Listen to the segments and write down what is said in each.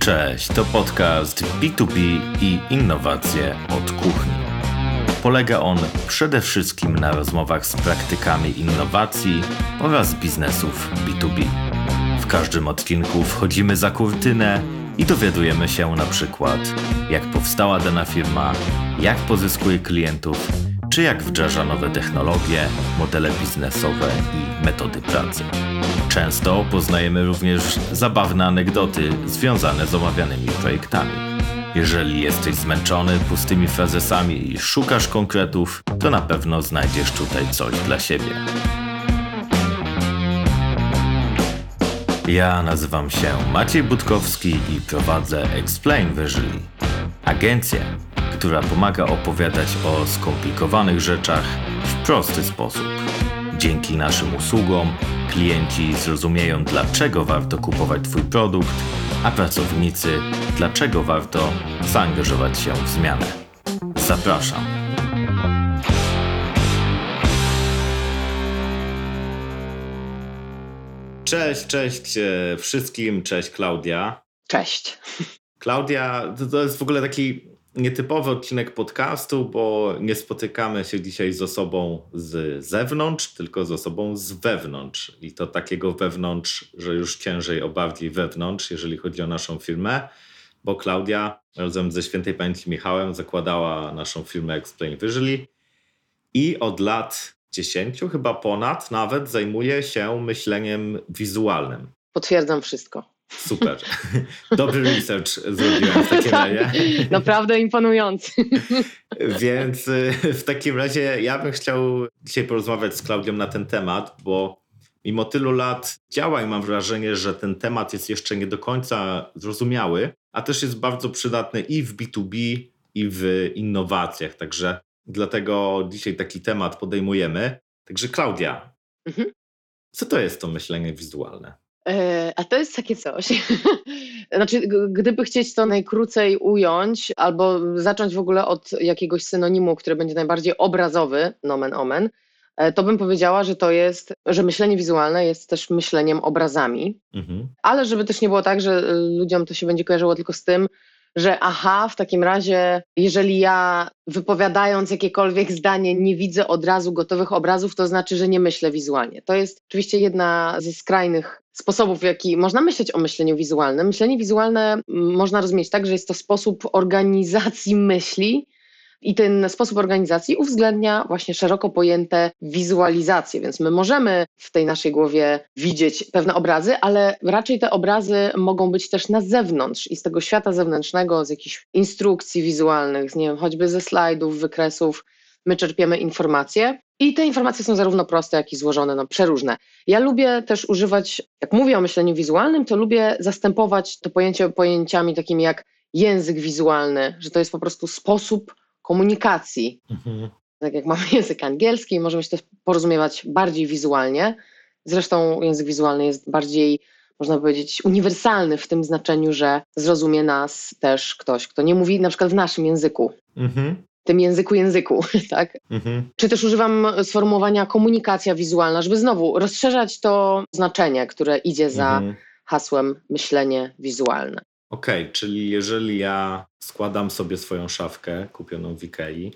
Cześć, to podcast B2B i innowacje od kuchni. Polega on przede wszystkim na rozmowach z praktykami innowacji oraz biznesów B2B. W każdym odcinku wchodzimy za kurtynę i dowiadujemy się na przykład, jak powstała dana firma, jak pozyskuje klientów, czy jak wdraża nowe technologie, modele biznesowe i metody pracy. Często poznajemy również zabawne anegdoty związane z omawianymi projektami. Jeżeli jesteś zmęczony pustymi frazesami i szukasz konkretów, to na pewno znajdziesz tutaj coś dla siebie. Ja nazywam się Maciej Budkowski i prowadzę Explain Visually, agencję, która pomaga opowiadać o skomplikowanych rzeczach w prosty sposób. Dzięki naszym usługom klienci zrozumieją, dlaczego warto kupować Twój produkt, a pracownicy, dlaczego warto zaangażować się w zmianę. Zapraszam. Cześć, cześć e, wszystkim, cześć Klaudia. Cześć. Klaudia, to, to jest w ogóle taki nietypowy odcinek podcastu, bo nie spotykamy się dzisiaj z osobą z zewnątrz, tylko z osobą z wewnątrz. I to takiego wewnątrz, że już ciężej o bardziej wewnątrz, jeżeli chodzi o naszą firmę, bo Klaudia razem ze świętej pamięci Michałem zakładała naszą firmę Explain Visually i od lat 10, chyba ponad nawet, zajmuje się myśleniem wizualnym. Potwierdzam wszystko. Super. Dobry research zrobiłem w takim razie. Naprawdę imponujący. Więc y, w takim razie ja bym chciał dzisiaj porozmawiać z Klaudią na ten temat, bo mimo tylu lat działań mam wrażenie, że ten temat jest jeszcze nie do końca zrozumiały, a też jest bardzo przydatny i w B2B, i w innowacjach. Także dlatego dzisiaj taki temat podejmujemy. Także Klaudia, mhm. co to jest to myślenie wizualne? E, a to jest takie coś. znaczy, gdyby chcieć to najkrócej ująć, albo zacząć w ogóle od jakiegoś synonimu, który będzie najbardziej obrazowy, nomen omen, e, to bym powiedziała, że to jest, że myślenie wizualne jest też myśleniem obrazami, mhm. ale żeby też nie było tak, że ludziom to się będzie kojarzyło tylko z tym, że aha, w takim razie, jeżeli ja wypowiadając jakiekolwiek zdanie nie widzę od razu gotowych obrazów, to znaczy, że nie myślę wizualnie. To jest oczywiście jedna ze skrajnych sposobów, w jaki można myśleć o myśleniu wizualnym. Myślenie wizualne można rozumieć tak, że jest to sposób organizacji myśli, i ten sposób organizacji uwzględnia właśnie szeroko pojęte wizualizacje, więc my możemy w tej naszej głowie widzieć pewne obrazy, ale raczej te obrazy mogą być też na zewnątrz i z tego świata zewnętrznego, z jakichś instrukcji wizualnych, z, nie wiem, choćby ze slajdów, wykresów, my czerpiemy informacje. I te informacje są zarówno proste, jak i złożone, no przeróżne. Ja lubię też używać, jak mówię o myśleniu wizualnym, to lubię zastępować to pojęcie pojęciami takimi jak język wizualny, że to jest po prostu sposób komunikacji. Mhm. Tak jak mamy język angielski, możemy się też porozumiewać bardziej wizualnie. Zresztą język wizualny jest bardziej, można powiedzieć, uniwersalny w tym znaczeniu, że zrozumie nas też ktoś, kto nie mówi na przykład w naszym języku. Mhm. Tym języku języku, tak? Mhm. Czy też używam sformułowania komunikacja wizualna, żeby znowu rozszerzać to znaczenie, które idzie za mhm. hasłem myślenie wizualne. Okej, okay, czyli jeżeli ja składam sobie swoją szafkę kupioną w Ikei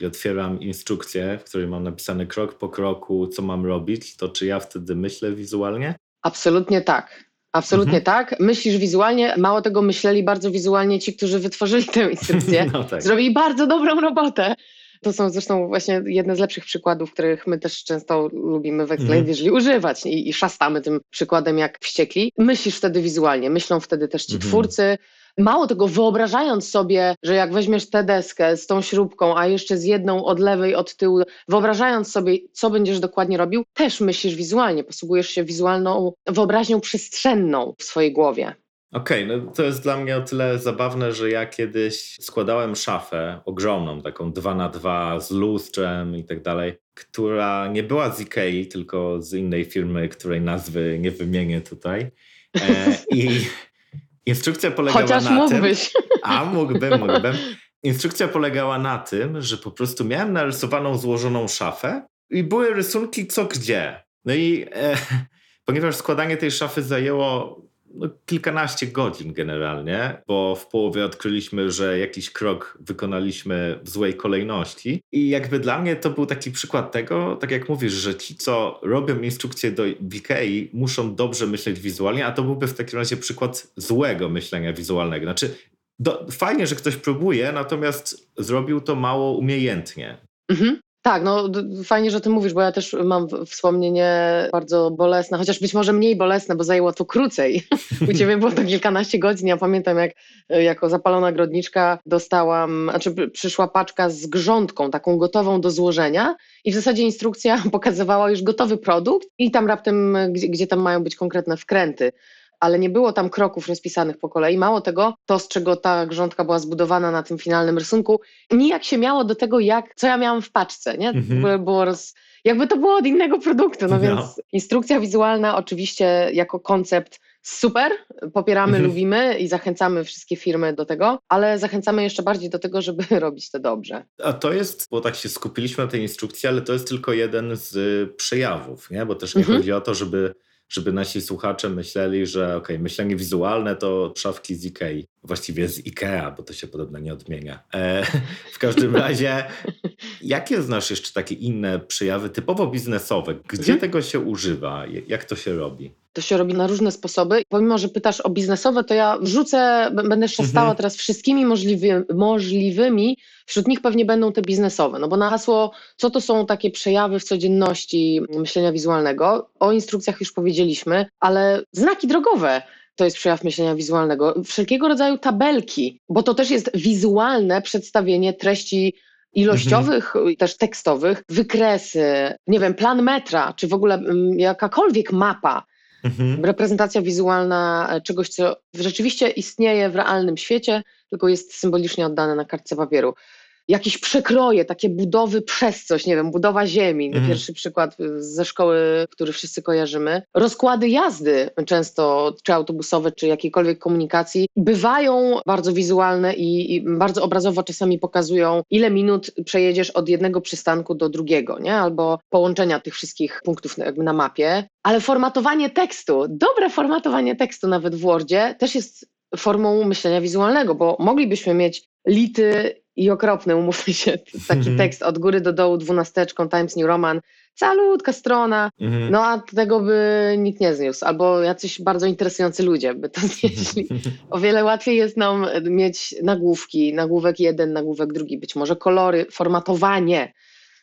i otwieram instrukcję, w której mam napisane krok po kroku, co mam robić, to czy ja wtedy myślę wizualnie? Absolutnie tak. Absolutnie mhm. tak. Myślisz wizualnie. Mało tego, myśleli bardzo wizualnie ci, którzy wytworzyli tę instrukcję. No tak. Zrobili bardzo dobrą robotę. To są zresztą właśnie jedne z lepszych przykładów, których my też często lubimy w Excel, mm. jeżeli używać i, i szastamy tym przykładem jak wściekli. Myślisz wtedy wizualnie, myślą wtedy też ci mm. twórcy, Mało tego, wyobrażając sobie, że jak weźmiesz tę deskę z tą śrubką, a jeszcze z jedną od lewej, od tyłu, wyobrażając sobie, co będziesz dokładnie robił, też myślisz wizualnie, posługujesz się wizualną wyobraźnią przestrzenną w swojej głowie. Okej, okay, no to jest dla mnie o tyle zabawne, że ja kiedyś składałem szafę ogromną, taką 2 na 2 z lustrzem i tak dalej, która nie była z Ikei, tylko z innej firmy, której nazwy nie wymienię tutaj. E, I instrukcja polegała Chociaż na mógłbyś. tym... A, mógłbym, mógłbym. Instrukcja polegała na tym, że po prostu miałem narysowaną, złożoną szafę i były rysunki co gdzie. No i e, ponieważ składanie tej szafy zajęło no, kilkanaście godzin generalnie, bo w połowie odkryliśmy, że jakiś krok wykonaliśmy w złej kolejności. I jakby dla mnie to był taki przykład tego, tak jak mówisz, że ci, co robią instrukcje do Ikei, muszą dobrze myśleć wizualnie, a to byłby w takim razie przykład złego myślenia wizualnego. Znaczy, do, fajnie, że ktoś próbuje, natomiast zrobił to mało umiejętnie. Mhm. Tak, no fajnie, że ty mówisz, bo ja też mam wspomnienie bardzo bolesne, chociaż być może mniej bolesne, bo zajęło to krócej. U ciebie było to kilkanaście godzin. Ja pamiętam, jak jako zapalona grodniczka dostałam, znaczy przyszła paczka z grządką, taką gotową do złożenia i w zasadzie instrukcja pokazywała już gotowy produkt i tam raptem, gdzie, gdzie tam mają być konkretne wkręty ale nie było tam kroków rozpisanych po kolei. Mało tego, to z czego ta grządka była zbudowana na tym finalnym rysunku, nijak się miało do tego, jak, co ja miałam w paczce, nie? Mhm. Było roz, jakby to było od innego produktu, no, no więc instrukcja wizualna oczywiście jako koncept super, popieramy, mhm. lubimy i zachęcamy wszystkie firmy do tego, ale zachęcamy jeszcze bardziej do tego, żeby robić to dobrze. A to jest, bo tak się skupiliśmy na tej instrukcji, ale to jest tylko jeden z przejawów, nie? bo też nie mhm. chodzi o to, żeby żeby nasi słuchacze myśleli, że ok, myślenie wizualne to szafki z Ikei. Właściwie z Ikea, bo to się podobno nie odmienia. E, w każdym razie, jakie znasz jeszcze takie inne przejawy typowo biznesowe? Gdzie mhm. tego się używa? Jak to się robi? To się robi na różne sposoby. Pomimo, że pytasz o biznesowe, to ja wrzucę, będę szastała mhm. teraz wszystkimi możliwy, możliwymi, wśród nich pewnie będą te biznesowe. No bo na hasło, co to są takie przejawy w codzienności myślenia wizualnego? O instrukcjach już powiedzieliśmy, ale znaki drogowe to jest przejaw myślenia wizualnego. Wszelkiego rodzaju tabelki, bo to też jest wizualne przedstawienie treści ilościowych, mhm. też tekstowych, wykresy, nie wiem, plan metra, czy w ogóle mm, jakakolwiek mapa Mhm. Reprezentacja wizualna e, czegoś, co rzeczywiście istnieje w realnym świecie, tylko jest symbolicznie oddane na kartce papieru jakieś przekroje, takie budowy przez coś, nie wiem, budowa ziemi, mhm. pierwszy przykład ze szkoły, który wszyscy kojarzymy. Rozkłady jazdy często, czy autobusowe, czy jakiejkolwiek komunikacji, bywają bardzo wizualne i, i bardzo obrazowo czasami pokazują, ile minut przejedziesz od jednego przystanku do drugiego, nie? albo połączenia tych wszystkich punktów jakby na mapie. Ale formatowanie tekstu, dobre formatowanie tekstu nawet w Wordzie też jest formą myślenia wizualnego, bo moglibyśmy mieć lity i okropny, umówmy się, taki mhm. tekst od góry do dołu dwunasteczką Times New Roman, calutka strona, mhm. no a tego by nikt nie zniósł, albo jacyś bardzo interesujący ludzie by to znieśli. O wiele łatwiej jest nam mieć nagłówki, nagłówek jeden, nagłówek drugi, być może kolory, formatowanie,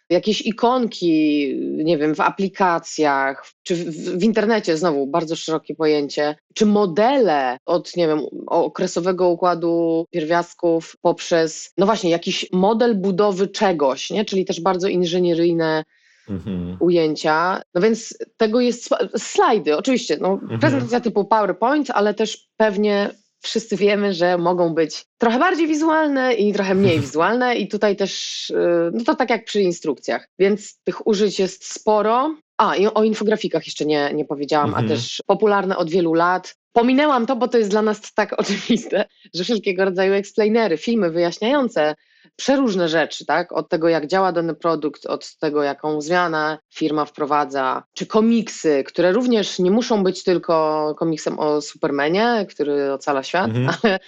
jakieś ikonki, nie wiem, w aplikacjach, czy w, w, internecie, znowu bardzo szerokie pojęcie, czy modele od, nie wiem, okresowego układu pierwiastków poprzez, no właśnie, jakiś model budowy czegoś, nie? czyli też bardzo inżynieryjne mhm. ujęcia. No więc tego jest slajdy, oczywiście, no, mhm. prezentacja typu PowerPoint, ale też pewnie wszyscy wiemy, że mogą być trochę bardziej wizualne i trochę mniej wizualne i tutaj też, y, no to tak jak przy instrukcjach, więc tych użyć jest sporo. A, i o infografikach jeszcze nie, nie powiedziałam, mhm. a też popularne od wielu lat. Pominęłam to, bo to jest dla nas tak oczywiste, że wszelkiego rodzaju explainery, filmy wyjaśniające przeróżne rzeczy, tak? Od tego, jak działa dany produkt, od tego, jaką zmianę firma wprowadza, czy komiksy, które również nie muszą być tylko komiksem o Supermanie, który ocala świat, mhm. ale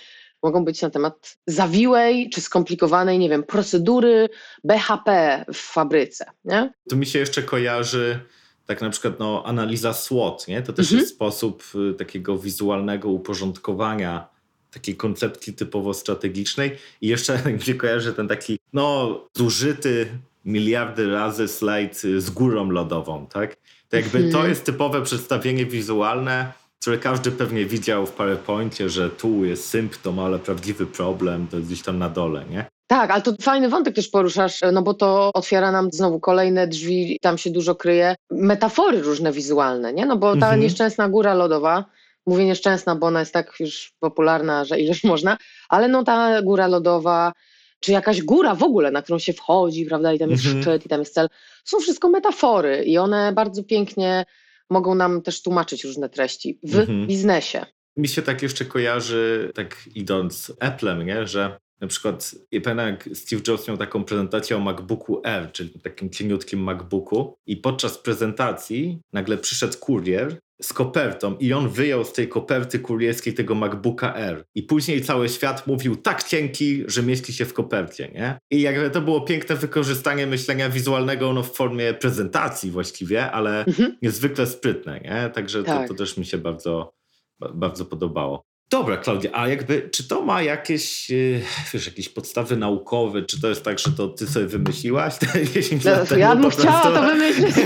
mogą być na temat zawiłej czy skomplikowanej, nie wiem, procedury BHP w fabryce, nie? To mi się jeszcze kojarzy tak na przykład no, analiza SWOT, nie? To też mhm. jest sposób y, takiego wizualnego uporządkowania takiej koncepcji typowo strategicznej i jeszcze mi się kojarzy ten taki no zużyty miliardy razy slajd z górą lodową, tak? To jakby to mhm. jest typowe przedstawienie wizualne, które każdy pewnie widział w PowerPoincie, że tu jest symptom, ale prawdziwy problem to jest gdzieś tam na dole, nie? Tak, ale to fajny wątek też poruszasz, no bo to otwiera nam znowu kolejne drzwi, tam się dużo kryje, metafory różne wizualne, nie? No bo ta mhm. nieszczęsna góra lodowa, mówię nieszczęsna, bo ona jest tak już popularna, że ileż można, ale no ta góra lodowa, czy jakaś góra w ogóle, na którą się wchodzi, prawda, i tam jest mhm. szczyt, i tam jest cel, są wszystko metafory i one bardzo pięknie mogą nam też tłumaczyć różne treści w mhm. biznesie. Mi się tak jeszcze kojarzy, tak idąc Applem, nie? że na przykład, pamiętam jak Steve Jobs miał taką prezentację o MacBooku Air, czyli takim cieniutkim MacBooku i podczas prezentacji nagle przyszedł kurier z kopertą i on wyjął z tej koperty kurierskiej tego MacBooka Air. I później cały świat mówił tak cienki, że mieści się w kopercie, nie? I jakby to było piękne wykorzystanie myślenia wizualnego no, w formie prezentacji właściwie, ale Mhm. niezwykle sprytne, nie? Także Tak. to, to też mi się bardzo, ba- bardzo podobało. Dobra, Klaudia, a jakby, czy to ma jakieś, yy, wiesz, jakieś podstawy naukowe, czy to jest tak, że to ty sobie wymyśliłaś te 10 lat temu? Ja bym chciała to wymyślić.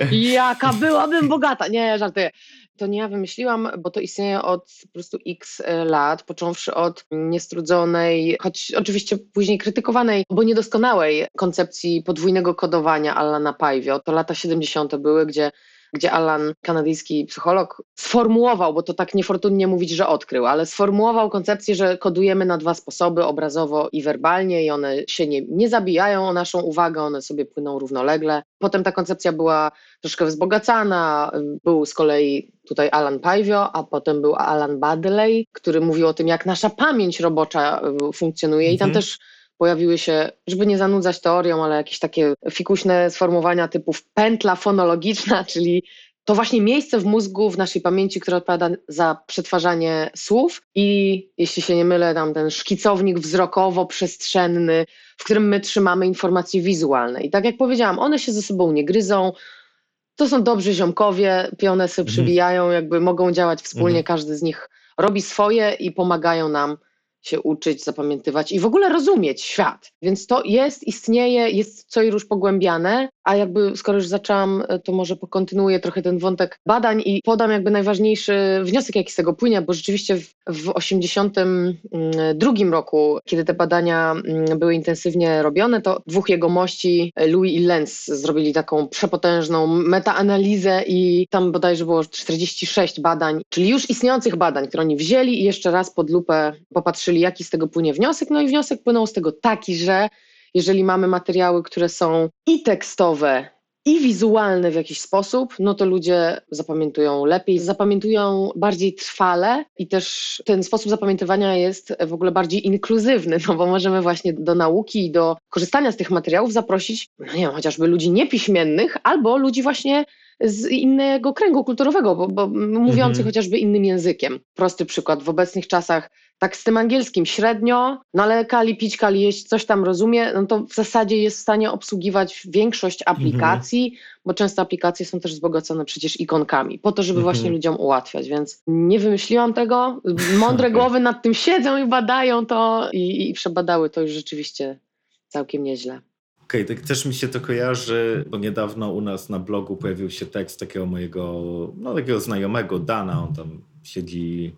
Jaka byłabym bogata. Nie, żartuję. To nie ja wymyśliłam, bo to istnieje od po prostu x e, lat, począwszy od niestrudzonej, choć oczywiście później krytykowanej, bo niedoskonałej koncepcji podwójnego kodowania Alana Pajwio. To lata 70. były, gdzie gdzie Alan, kanadyjski psycholog, sformułował, bo to tak niefortunnie mówić, że odkrył, ale sformułował koncepcję, że kodujemy na dwa sposoby, obrazowo i werbalnie, i one się nie, nie zabijają o naszą uwagę, one sobie płyną równolegle. Potem ta koncepcja była troszkę wzbogacana. Był z kolei tutaj Alan Pajwio, a potem był Alan Badley, który mówił o tym, jak nasza pamięć robocza y, funkcjonuje, i tam Mhm. też pojawiły się, żeby nie zanudzać teorią, ale jakieś takie fikuśne sformułowania typu pętla fonologiczna, czyli to właśnie miejsce w mózgu, w naszej pamięci, które odpowiada za przetwarzanie słów i jeśli się nie mylę, tam ten szkicownik wzrokowo-przestrzenny, w którym my trzymamy informacje wizualne. I tak jak powiedziałam, one się ze sobą nie gryzą. To są dobrzy ziomkowie, pione sobie Mhm. przybijają, jakby mogą działać wspólnie, Mhm. każdy z nich robi swoje i pomagają nam się uczyć, zapamiętywać i w ogóle rozumieć świat. Więc to jest, istnieje, jest co i róż pogłębiane, a jakby skoro już zaczęłam, e, to może pokontynuuję trochę ten wątek badań i podam jakby najważniejszy wniosek, jaki z tego płynie, bo rzeczywiście w, w 82 roku, kiedy te badania mm, były intensywnie robione, to dwóch jegomości, e, Louis i Lenz, zrobili taką przepotężną metaanalizę i tam bodajże było 46 badań, czyli już istniejących badań, które oni wzięli i jeszcze raz pod lupę popatrzyli, jaki z tego płynie wniosek. No i wniosek płynął z tego taki, że jeżeli mamy materiały, które są i tekstowe, i wizualne w jakiś sposób, no to ludzie zapamiętują lepiej, zapamiętują bardziej trwale i też ten sposób zapamiętywania jest w ogóle bardziej inkluzywny, no bo możemy właśnie do nauki i do korzystania z tych materiałów zaprosić, no nie wiem, chociażby ludzi niepiśmiennych albo ludzi właśnie z innego kręgu kulturowego, bo, bo mówiących Mhm. chociażby innym językiem. Prosty przykład, w obecnych czasach tak z tym angielskim średnio, no ale kali pić, kali jeść, coś tam rozumie, no to w zasadzie jest w stanie obsługiwać większość aplikacji, bo często aplikacje są też wzbogacone przecież ikonkami, po to, żeby Mhm. właśnie ludziom ułatwiać, więc nie wymyśliłam tego. Mądre głowy nad tym siedzą i badają to i, i przebadały to już rzeczywiście całkiem nieźle. Okej, tak też mi się to kojarzy, bo niedawno u nas na blogu pojawił się tekst takiego mojego, no takiego znajomego, Dana, on tam siedzi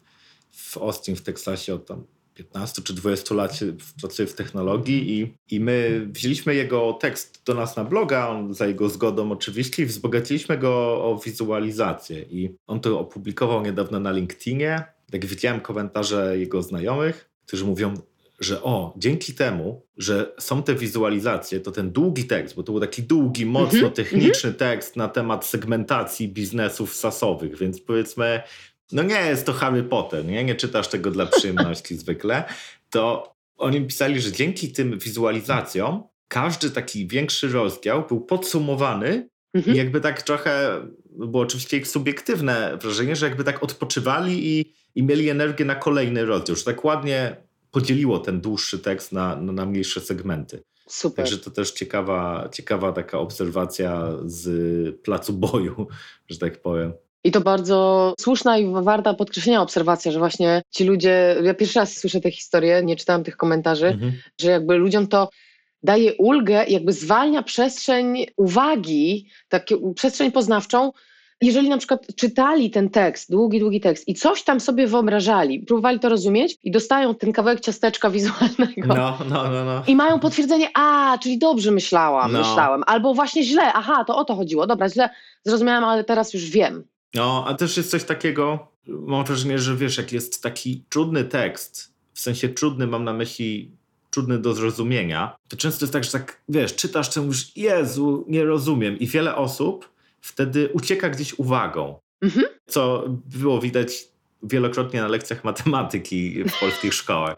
w Austin w Teksasie od tam 15 czy 20 lat pracuje w technologii i, i my wzięliśmy jego tekst do nas na bloga, on za jego zgodą oczywiście i wzbogaciliśmy go o wizualizację i on to opublikował niedawno na LinkedInie. Tak widziałem komentarze jego znajomych, którzy mówią, że o, dzięki temu, że są te wizualizacje, to ten długi tekst, bo to był taki długi, mocno Mhm, techniczny tekst na temat segmentacji biznesów sasowych, więc powiedzmy, no nie jest to Harry Potter, nie, nie czytasz tego dla przyjemności zwykle, to oni pisali, że dzięki tym wizualizacjom każdy taki większy rozdział był podsumowany Mhm. i jakby tak trochę, było oczywiście ich subiektywne wrażenie, że jakby tak odpoczywali i, i mieli energię na kolejny rozdział, że tak ładnie podzieliło ten dłuższy tekst na, na, mniejsze segmenty. Super. Także to też ciekawa, ciekawa taka obserwacja z placu boju, że tak powiem. I to bardzo słuszna i warta podkreślenia obserwacja, że właśnie ci ludzie, ja pierwszy raz słyszę tę historię, nie czytałam tych komentarzy, Mhm. że jakby ludziom to daje ulgę, jakby zwalnia przestrzeń uwagi, taką przestrzeń poznawczą, jeżeli na przykład czytali ten tekst, długi, długi tekst i coś tam sobie wyobrażali, próbowali to rozumieć i dostają ten kawałek ciasteczka wizualnego. No, no, no, no. I mają potwierdzenie, a, czyli dobrze myślałam, No. myślałem, albo właśnie źle, aha, to o to chodziło, dobra, źle zrozumiałam, ale teraz już wiem. No, a też jest coś takiego, mam wrażenie, że wiesz, jak jest taki trudny tekst, w sensie trudny mam na myśli trudny do zrozumienia, to często jest tak, że tak, wiesz, czytasz i mówisz, Jezu, nie rozumiem. I wiele osób wtedy ucieka gdzieś uwagą, Mhm. co było widać wielokrotnie na lekcjach matematyki w polskich szkołach.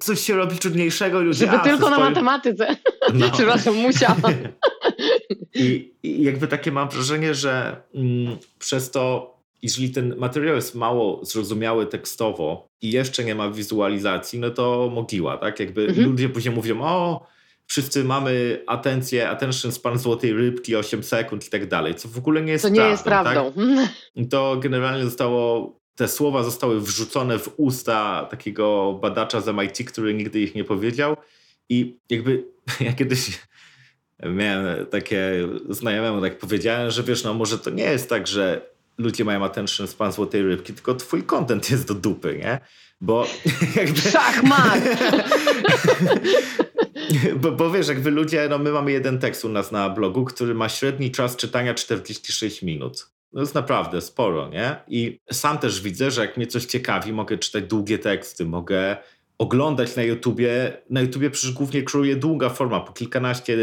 Coś się robi trudniejszego i ludzie... Żeby a, tylko na matematyce. No. Przepraszam, musiałam. I, I jakby takie mam wrażenie, że mm, przez to jeżeli ten materiał jest mało zrozumiały tekstowo i jeszcze nie ma wizualizacji, no to mogiła, tak? Jakby Mhm. ludzie później mówią, o, wszyscy mamy atencję, attention span złotej rybki, 8 sekund i tak dalej, co w ogóle nie jest To nie jest prawdą, prawdą. Tak? To generalnie zostało, te słowa zostały wrzucone w usta takiego badacza z MIT, który nigdy ich nie powiedział i jakby ja kiedyś miałem takie znajomemu, tak powiedziałem, że wiesz, no może to nie jest tak, że ludzie mają attention span złotej rybki, tylko twój content jest do dupy, nie? Bo jakby... Szachmat! bo, bo wiesz, jakby ludzie, no my mamy jeden tekst u nas na blogu, który ma średni czas czytania 46 minut. No jest naprawdę sporo, nie? I sam też widzę, że jak mnie coś ciekawi, mogę czytać długie teksty, mogę oglądać na YouTubie. Na YouTubie przecież głównie króluje długa forma, po kilkanaście,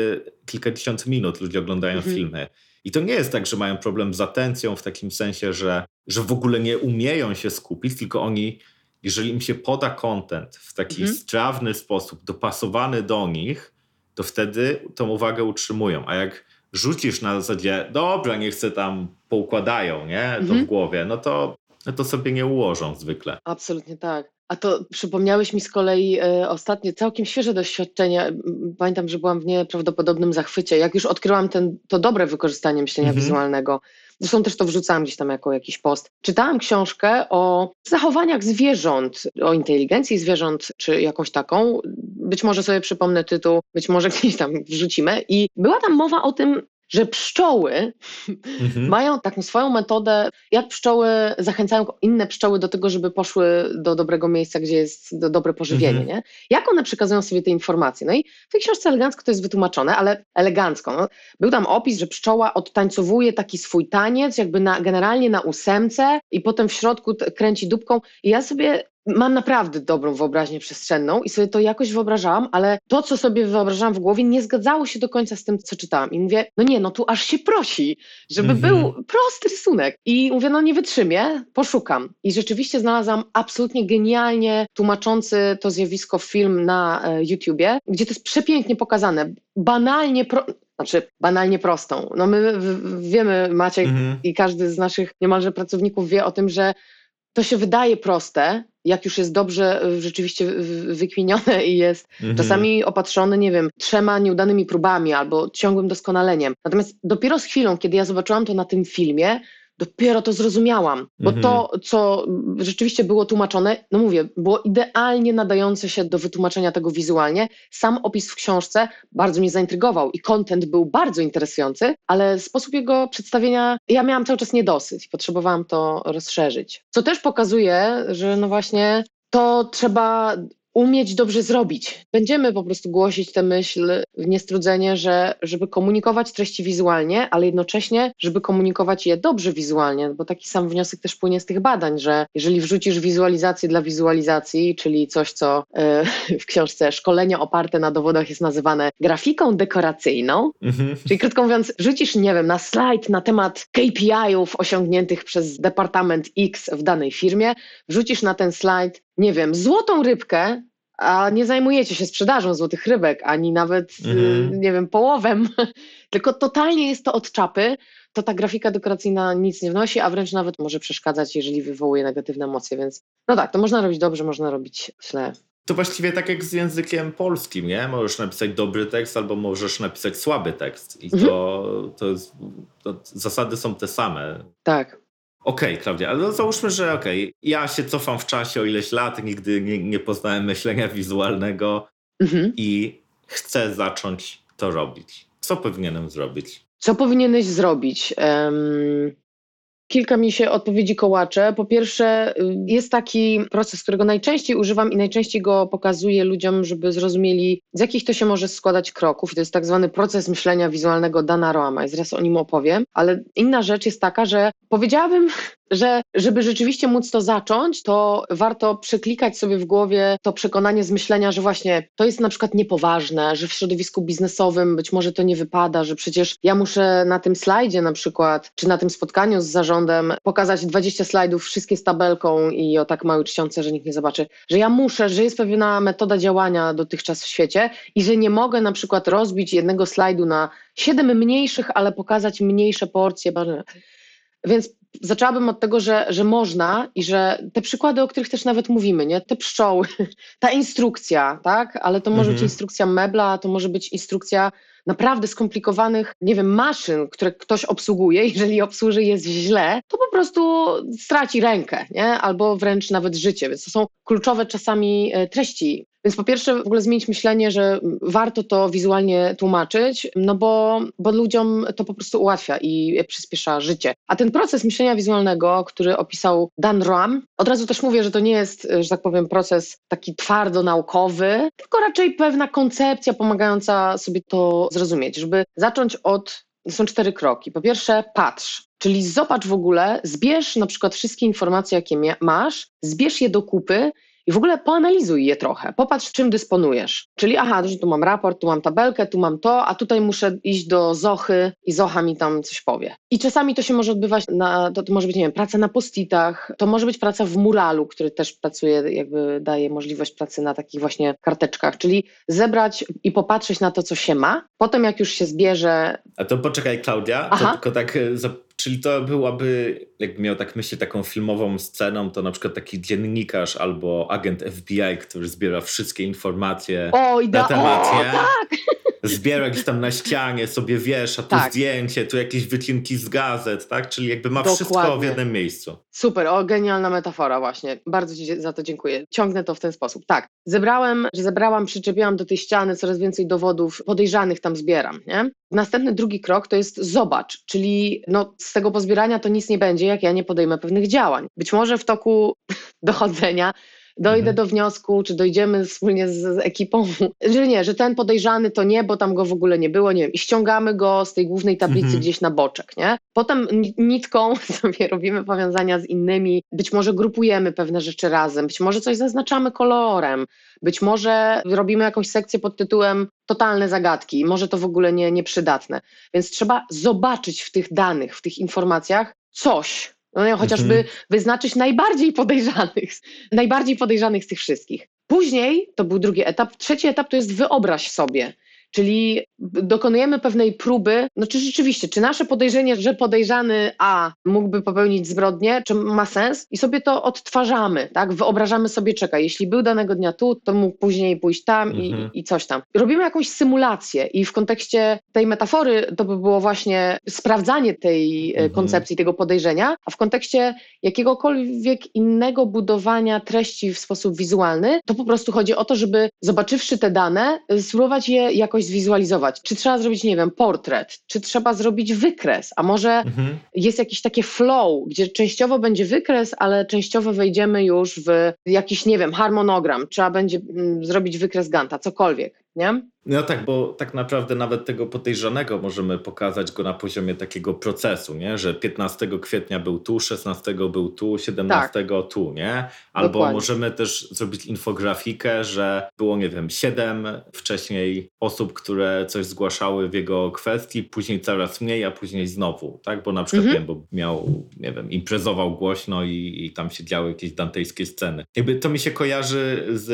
kilkadziesiąt minut ludzie oglądają Mhm. filmy. I to nie jest tak, że mają problem z atencją w takim sensie, że, że w ogóle nie umieją się skupić, tylko oni, jeżeli im się poda content w taki Mhm. strawny sposób, dopasowany do nich, to wtedy tą uwagę utrzymują. A jak rzucisz na zasadzie, dobra, niech se tam poukładają, nie, to Mhm. w głowie, no to, no to sobie nie ułożą zwykle. Absolutnie tak. A to przypomniałeś mi z kolei e, ostatnie całkiem świeże doświadczenia. M, Pamiętam, że byłam w nieprawdopodobnym zachwycie, jak już odkryłam ten, to dobre wykorzystanie myślenia Mhm. wizualnego. Zresztą też to wrzucałam gdzieś tam jako jakiś post. Czytałam książkę o zachowaniach zwierząt, o inteligencji zwierząt, czy jakąś taką. Być może sobie przypomnę tytuł, być może gdzieś tam wrzucimy. I była tam mowa o tym, że pszczoły Mhm. mają taką swoją metodę, jak pszczoły zachęcają inne pszczoły do tego, żeby poszły do dobrego miejsca, gdzie jest do, dobre pożywienie. Mhm. Nie? Jak one przekazują sobie te informacje? No i w tej książce elegancko to jest wytłumaczone, ale elegancko. No. Był tam opis, że pszczoła odtańcowuje taki swój taniec, jakby na, generalnie na ósemce i potem w środku kręci dupką. I ja sobie mam naprawdę dobrą wyobraźnię przestrzenną i sobie to jakoś wyobrażałam, ale to, co sobie wyobrażałam w głowie, nie zgadzało się do końca z tym, co czytałam. I mówię, no nie, no tu aż się prosi, żeby Mhm. był prosty rysunek. I mówię, no nie wytrzymię, poszukam. I rzeczywiście znalazłam absolutnie genialnie tłumaczący to zjawisko film na e, YouTubie, gdzie to jest przepięknie pokazane. Banalnie, pro... znaczy banalnie prostą. No my wiemy, Maciek Mhm. i każdy z naszych niemalże pracowników wie o tym, że to się wydaje proste, jak już jest dobrze y, rzeczywiście wy- wy- wykminione i jest Mhm. czasami opatrzony, nie wiem, trzema nieudanymi próbami albo ciągłym doskonaleniem. Natomiast dopiero z chwilą, kiedy ja zobaczyłam to na tym filmie, dopiero to zrozumiałam, bo Mhm. to, co rzeczywiście było tłumaczone, no mówię, było idealnie nadające się do wytłumaczenia tego wizualnie. Sam opis w książce bardzo mnie zaintrygował i content był bardzo interesujący, ale sposób jego przedstawienia, ja miałam cały czas niedosyt i potrzebowałam to rozszerzyć. Co też pokazuje, że no właśnie to trzeba umieć dobrze zrobić. Będziemy po prostu głosić tę myśl w niestrudzenie, że żeby komunikować treści wizualnie, ale jednocześnie, żeby komunikować je dobrze wizualnie, bo taki sam wniosek też płynie z tych badań, że jeżeli wrzucisz wizualizację dla wizualizacji, czyli coś, co e, w książce Szkolenia oparte na dowodach jest nazywane grafiką dekoracyjną, Mhm. Czyli krótko mówiąc, rzucisz, nie wiem, na slajd na temat KPI-ów osiągniętych przez Departament X w danej firmie, wrzucisz na ten slajd, nie wiem, złotą rybkę, a nie zajmujecie się sprzedażą złotych rybek, ani nawet, y, Mhm. nie wiem, połowem, tylko totalnie jest to od czapy, to ta grafika dekoracyjna nic nie wnosi, a wręcz nawet może przeszkadzać, jeżeli wywołuje negatywne emocje, więc no tak, to można robić dobrze, można robić źle. To właściwie tak jak z językiem polskim, nie? Możesz napisać dobry tekst albo możesz napisać słaby tekst. I Mhm. to, to, jest, to zasady są te same. Tak. Okej, Klaudia, ale no załóżmy, że okej, ja się cofam w czasie o ileś lat, nigdy nie, nie poznałem myślenia wizualnego Mhm. i chcę zacząć to robić. Co powinienem zrobić? Co powinieneś zrobić? Em, kilka mi się odpowiedzi kołacze. Po pierwsze, y, jest taki proces, którego najczęściej używam i najczęściej go pokazuję ludziom, żeby zrozumieli, z jakich to się może składać kroków. To jest tak zwany proces myślenia wizualnego Dana Roama i zaraz o nim opowiem. Ale inna rzecz jest taka, że powiedziałabym, że żeby rzeczywiście móc to zacząć, to warto przeklikać sobie w głowie to przekonanie z myślenia, że właśnie to jest na przykład niepoważne, że w środowisku biznesowym być może to nie wypada, że przecież ja muszę na tym slajdzie na przykład, czy na tym spotkaniu z zarządem pokazać 20 slajdów, wszystkie z tabelką i o tak małej czcionce, że nikt nie zobaczy, że ja muszę, że jest pewna metoda działania dotychczas w świecie i że nie mogę na przykład rozbić jednego slajdu na siedem mniejszych, ale pokazać mniejsze porcje. Więc zaczęłabym od tego, że, że można i że te przykłady, o których też nawet mówimy, nie? te pszczoły, ta instrukcja, tak? ale to może Mhm. być instrukcja mebla, to może być instrukcja naprawdę skomplikowanych, nie wiem, maszyn, które ktoś obsługuje, jeżeli obsłuży jest źle, to po prostu straci rękę, nie? albo wręcz nawet życie, więc to są kluczowe czasami e, treści. Więc po pierwsze w ogóle zmienić myślenie, że warto to wizualnie tłumaczyć, no bo, bo ludziom to po prostu ułatwia i przyspiesza życie. A ten proces myślenia wizualnego, który opisał Dan Roam, od razu też mówię, że to nie jest, że tak powiem, proces taki twardo naukowy, tylko raczej pewna koncepcja pomagająca sobie to zrozumieć, żeby zacząć od są cztery kroki. Po pierwsze, patrz, czyli zobacz w ogóle, zbierz na przykład wszystkie informacje, jakie masz, zbierz je do kupy i w ogóle poanalizuj je trochę. Popatrz, czym dysponujesz. Czyli aha, tu mam raport, tu mam tabelkę, tu mam to, a tutaj muszę iść do Zochy i Zocha mi tam coś powie. I czasami to się może odbywać, na, to, to może być, nie wiem, praca na postitach, to może być praca w muralu, który też pracuje, jakby daje możliwość pracy na takich właśnie karteczkach, czyli zebrać i popatrzeć na to, co się ma. Potem jak już się zbierze, A to poczekaj, Klaudia, to tylko tak, e, czyli to byłaby, jakby miał tak myśleć, taką filmową sceną, to na przykład taki dziennikarz albo agent FBI, który zbiera wszystkie informacje o, na temat, o, tak, Zbiera gdzieś tam na ścianie, sobie wiesza, tu Tak. zdjęcie, tu jakieś wycinki z gazet, tak? Czyli jakby ma wszystko w Dokładnie. jednym miejscu. Super, o genialna metafora właśnie. Bardzo Ci za to dziękuję. Ciągnę to w ten sposób. Tak, zebrałem, że zebrałam, przyczepiłam do tej ściany coraz więcej dowodów podejrzanych tam zbieram, nie? Następny drugi krok to jest zobacz, czyli no, z tego pozbierania to nic nie będzie, jak ja nie podejmę pewnych działań. Być może w toku dochodzenia dojdę Mhm. do wniosku, czy dojdziemy wspólnie z, z ekipą, że nie, że ten podejrzany to nie, bo tam go w ogóle nie było, nie wiem, i ściągamy go z tej głównej tablicy Mhm. gdzieś na boczek, nie? Potem ni- nitką sobie robimy powiązania z innymi, być może grupujemy pewne rzeczy razem, być może coś zaznaczamy kolorem, być może robimy jakąś sekcję pod tytułem totalne zagadki, może to w ogóle nie, nieprzydatne. Więc trzeba zobaczyć w tych danych, w tych informacjach coś. No nie, chociażby Mhm. wyznaczyć najbardziej podejrzanych, najbardziej podejrzanych z tych wszystkich. Później, to był drugi etap, trzeci etap to jest wyobraź sobie. Czyli dokonujemy pewnej próby, no czy rzeczywiście, czy nasze podejrzenie, że podejrzany A mógłby popełnić zbrodnię, czy ma sens i sobie to odtwarzamy, tak? Wyobrażamy sobie, czekaj, jeśli był danego dnia tu, to mógł później pójść tam i, Mhm. i coś tam. Robimy jakąś symulację i w kontekście tej metafory to by było właśnie sprawdzanie tej e, Mhm. koncepcji, tego podejrzenia, a w kontekście jakiegokolwiek innego budowania treści w sposób wizualny, to po prostu chodzi o to, żeby zobaczywszy te dane, y, spróbować je jakoś zwizualizować. Czy trzeba zrobić, nie wiem, portret, czy trzeba zrobić wykres, a może Mhm. jest jakieś takie flow, gdzie częściowo będzie wykres, ale częściowo wejdziemy już w jakiś, nie wiem, harmonogram, trzeba będzie mm, zrobić wykres Ganta, cokolwiek, nie? No tak, bo tak naprawdę nawet tego podejrzanego możemy pokazać go na poziomie takiego procesu, nie? że 15 kwietnia był tu, 16 był tu, 17 tu, nie? Albo Dokładnie. możemy też zrobić infografikę, że było, nie wiem, 7 wcześniej osób, które coś zgłaszały w jego kwestii, później coraz mniej, a później znowu, tak? Bo na przykład, Mhm. nie wiem, bo miał, nie wiem, imprezował głośno i, i tam się działy jakieś dantejskie sceny. Jakby to mi się kojarzy z,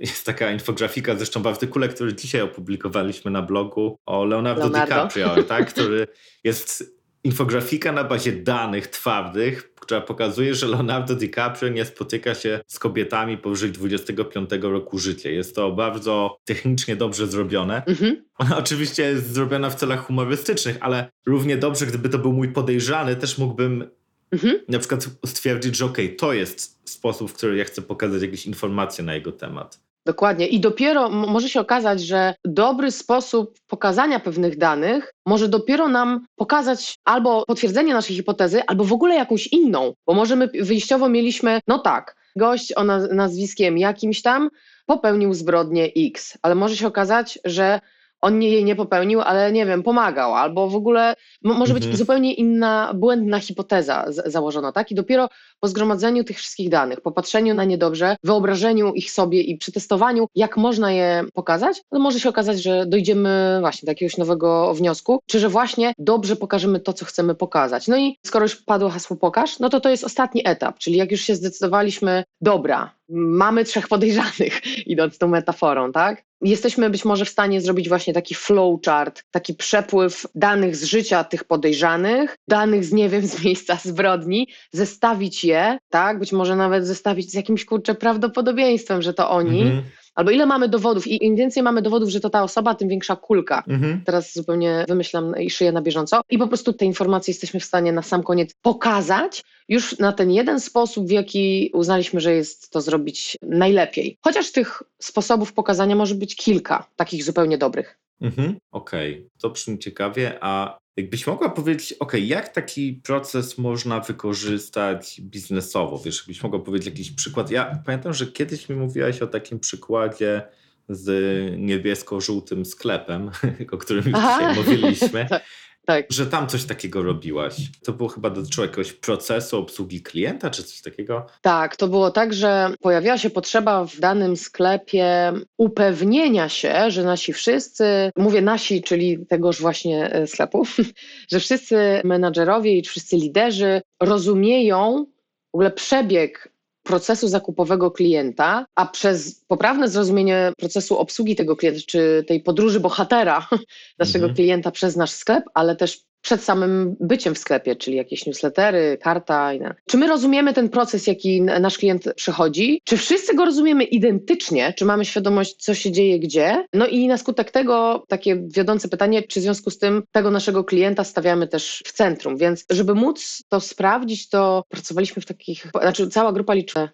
jest taka infografika, zresztą w artykule, który dzisiaj opublikowaliśmy na blogu o Leonardo, Leonardo. DiCaprio, tak? który jest infografika na bazie danych twardych, która pokazuje, że Leonardo DiCaprio nie spotyka się z kobietami powyżej 25 roku życia. Jest to bardzo technicznie dobrze zrobione. Mhm. Ona oczywiście jest zrobiona w celach humorystycznych, ale równie dobrze, gdyby to był mój podejrzany, też mógłbym Mhm. na przykład stwierdzić, że okej, to jest sposób, w który ja chcę pokazać jakieś informacje na jego temat. Dokładnie. I dopiero może się okazać, że dobry sposób pokazania pewnych danych może dopiero nam pokazać albo potwierdzenie naszej hipotezy, albo w ogóle jakąś inną. Bo może my wyjściowo mieliśmy, no tak, gość o naz- nazwiskiem jakimś tam popełnił zbrodnię X, ale może się okazać, że on nie, jej nie popełnił, ale nie wiem, pomagał, albo w ogóle mo- może Mhm. być zupełnie inna, błędna hipoteza założona, tak? I dopiero po zgromadzeniu tych wszystkich danych, po patrzeniu na nie dobrze, wyobrażeniu ich sobie i przetestowaniu, jak można je pokazać, to może się okazać, że dojdziemy właśnie do jakiegoś nowego wniosku, czy że właśnie dobrze pokażemy to, co chcemy pokazać. No i skoro już padło hasło pokaż, no to to jest ostatni etap, czyli jak już się zdecydowaliśmy, dobra, mamy trzech podejrzanych, idąc tą metaforą, tak? Jesteśmy być może w stanie zrobić właśnie taki flowchart, taki przepływ danych z życia tych podejrzanych, danych z, nie wiem, z miejsca zbrodni, zestawić je, tak? Być może nawet zestawić z jakimś, kurczę, prawdopodobieństwem, że to oni. Mhm Albo ile mamy dowodów i im więcej mamy dowodów, że to ta osoba, tym większa kulka. Mhm. Teraz zupełnie wymyślam i szyję na bieżąco. I po prostu te informacje jesteśmy w stanie na sam koniec pokazać już na ten jeden sposób, w jaki uznaliśmy, że jest to zrobić najlepiej. Chociaż tych sposobów pokazania może być kilka, takich zupełnie dobrych. Mhm. Okej, okay. to brzmi ciekawie, a Jakbyś mogła powiedzieć, ok, jak taki proces można wykorzystać biznesowo? Wiesz, jakbyś mogła powiedzieć jakiś przykład. Ja pamiętam, że kiedyś mi mówiłaś o takim przykładzie z niebiesko-żółtym sklepem, o którym już dzisiaj mówiliśmy. Tak że tam coś takiego robiłaś. To było chyba dotyczyło jakiegoś procesu obsługi klienta, czy coś takiego? Tak, to było tak, że pojawiła się potrzeba w danym sklepie upewnienia się, że nasi wszyscy, mówię nasi, czyli tegoż właśnie e, sklepu, że wszyscy menadżerowie i wszyscy liderzy rozumieją w ogóle przebieg procesu zakupowego klienta, a przez poprawne zrozumienie procesu obsługi tego klienta, czy tej podróży bohatera naszego mhm. klienta przez nasz sklep, ale też przed samym byciem w sklepie, czyli jakieś newslettery, karta. Czy my rozumiemy ten proces, jaki nasz klient przechodzi? Czy wszyscy go rozumiemy identycznie? Czy mamy świadomość, co się dzieje gdzie? No i na skutek tego takie wiodące pytanie, czy w związku z tym tego naszego klienta stawiamy też w centrum. Więc żeby móc to sprawdzić, to pracowaliśmy w takich, znaczy cała grupa liczy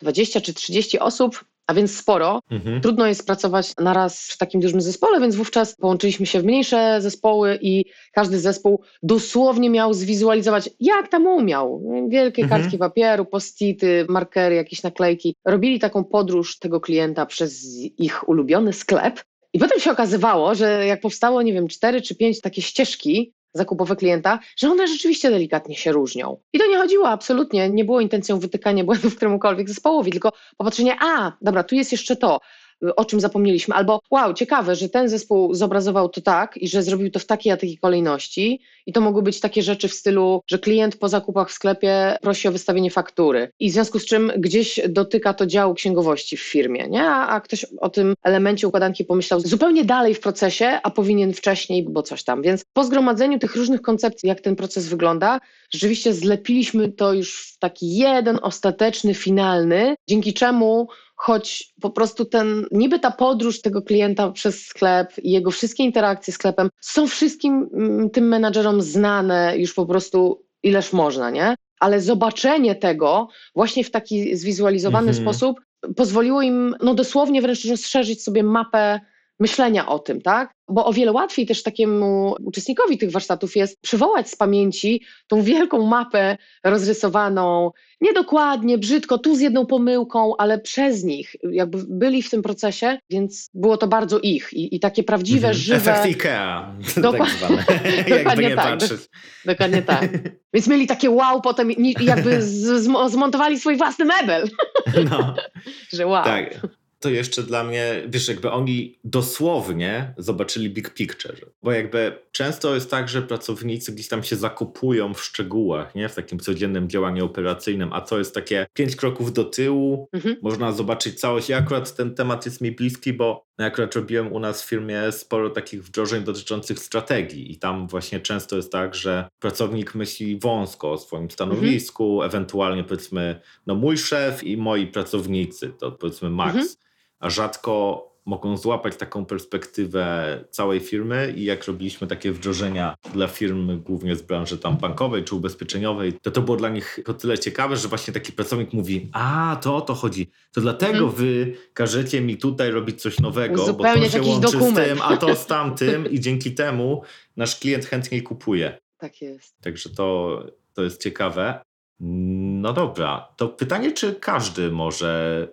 20 czy 30 osób a więc sporo. Mhm. Trudno jest pracować naraz w takim dużym zespole, więc wówczas połączyliśmy się w mniejsze zespoły i każdy zespół dosłownie miał zwizualizować, jak tam umiał. Wielkie mhm. kartki papieru, postity, markery, jakieś naklejki. Robili taką podróż tego klienta przez ich ulubiony sklep. I potem się okazywało, że jak powstało, nie wiem, cztery czy pięć takie ścieżki, zakupowe klienta, że one rzeczywiście delikatnie się różnią. I to nie chodziło absolutnie, nie było intencją wytykania błędów któremukolwiek zespołowi, tylko popatrzenie, a, dobra, tu jest jeszcze to, o czym zapomnieliśmy, albo wow, ciekawe, że ten zespół zobrazował to tak i że zrobił to w takiej a takiej kolejności i to mogły być takie rzeczy w stylu, że klient po zakupach w sklepie prosi o wystawienie faktury i w związku z czym gdzieś dotyka to działu księgowości w firmie, nie? A, a ktoś o tym elemencie układanki pomyślał zupełnie dalej w procesie, a powinien wcześniej, bo coś tam. Więc po zgromadzeniu tych różnych koncepcji, jak ten proces wygląda, rzeczywiście zlepiliśmy to już w taki jeden ostateczny, finalny, dzięki czemu choć po prostu ten, niby ta podróż tego klienta przez sklep i jego wszystkie interakcje z sklepem są wszystkim mm, tym menadżerom znane już po prostu ileż można, nie? Ale zobaczenie tego właśnie w taki zwizualizowany mhm. sposób pozwoliło im no dosłownie wręcz rozszerzyć sobie mapę myślenia o tym, tak? Bo o wiele łatwiej też takiemu uczestnikowi tych warsztatów jest przywołać z pamięci tą wielką mapę rozrysowaną, niedokładnie, brzydko, tu z jedną pomyłką, ale przez nich, jakby byli w tym procesie, więc było to bardzo ich i, i takie prawdziwe, mhm. żywe... Efekt Ikea, tak zwane, dokładnie tak, dokładnie tak. Więc mieli takie wow, potem jakby z, zmontowali swój własny mebel. No. Że wow. Tak to jeszcze dla mnie, wiesz, jakby oni dosłownie zobaczyli big picture. Bo jakby często jest tak, że pracownicy gdzieś tam się zakopują w szczegółach, nie? W takim codziennym działaniu operacyjnym, a co jest takie pięć kroków do tyłu, mhm. można zobaczyć całość. I akurat ten temat jest mi bliski, bo ja akurat robiłem u nas w firmie sporo takich wdrożeń dotyczących strategii i tam właśnie często jest tak, że pracownik myśli wąsko o swoim stanowisku, mhm. ewentualnie powiedzmy, no mój szef i moi pracownicy, to powiedzmy max. Mhm a rzadko mogą złapać taką perspektywę całej firmy i jak robiliśmy takie wdrożenia dla firm głównie z branży tam bankowej czy ubezpieczeniowej, to to było dla nich o tyle ciekawe, że właśnie taki pracownik mówi, a to o to chodzi, to dlatego mhm. wy każecie mi tutaj robić coś nowego, Zupełnie bo to się łączy dokument. z tym, a to z tamtym i dzięki temu nasz klient chętniej kupuje. Tak jest. Także to, to jest ciekawe. No dobra, to pytanie, czy każdy może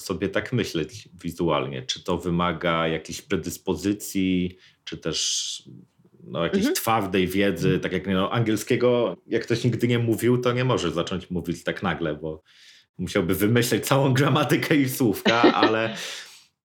sobie tak myśleć wizualnie. Czy to wymaga jakiejś predyspozycji, czy też no, jakiejś mhm. twardej wiedzy, tak jak no, angielskiego, jak ktoś nigdy nie mówił, to nie może zacząć mówić tak nagle, bo musiałby wymyśleć całą gramatykę i słówka, ale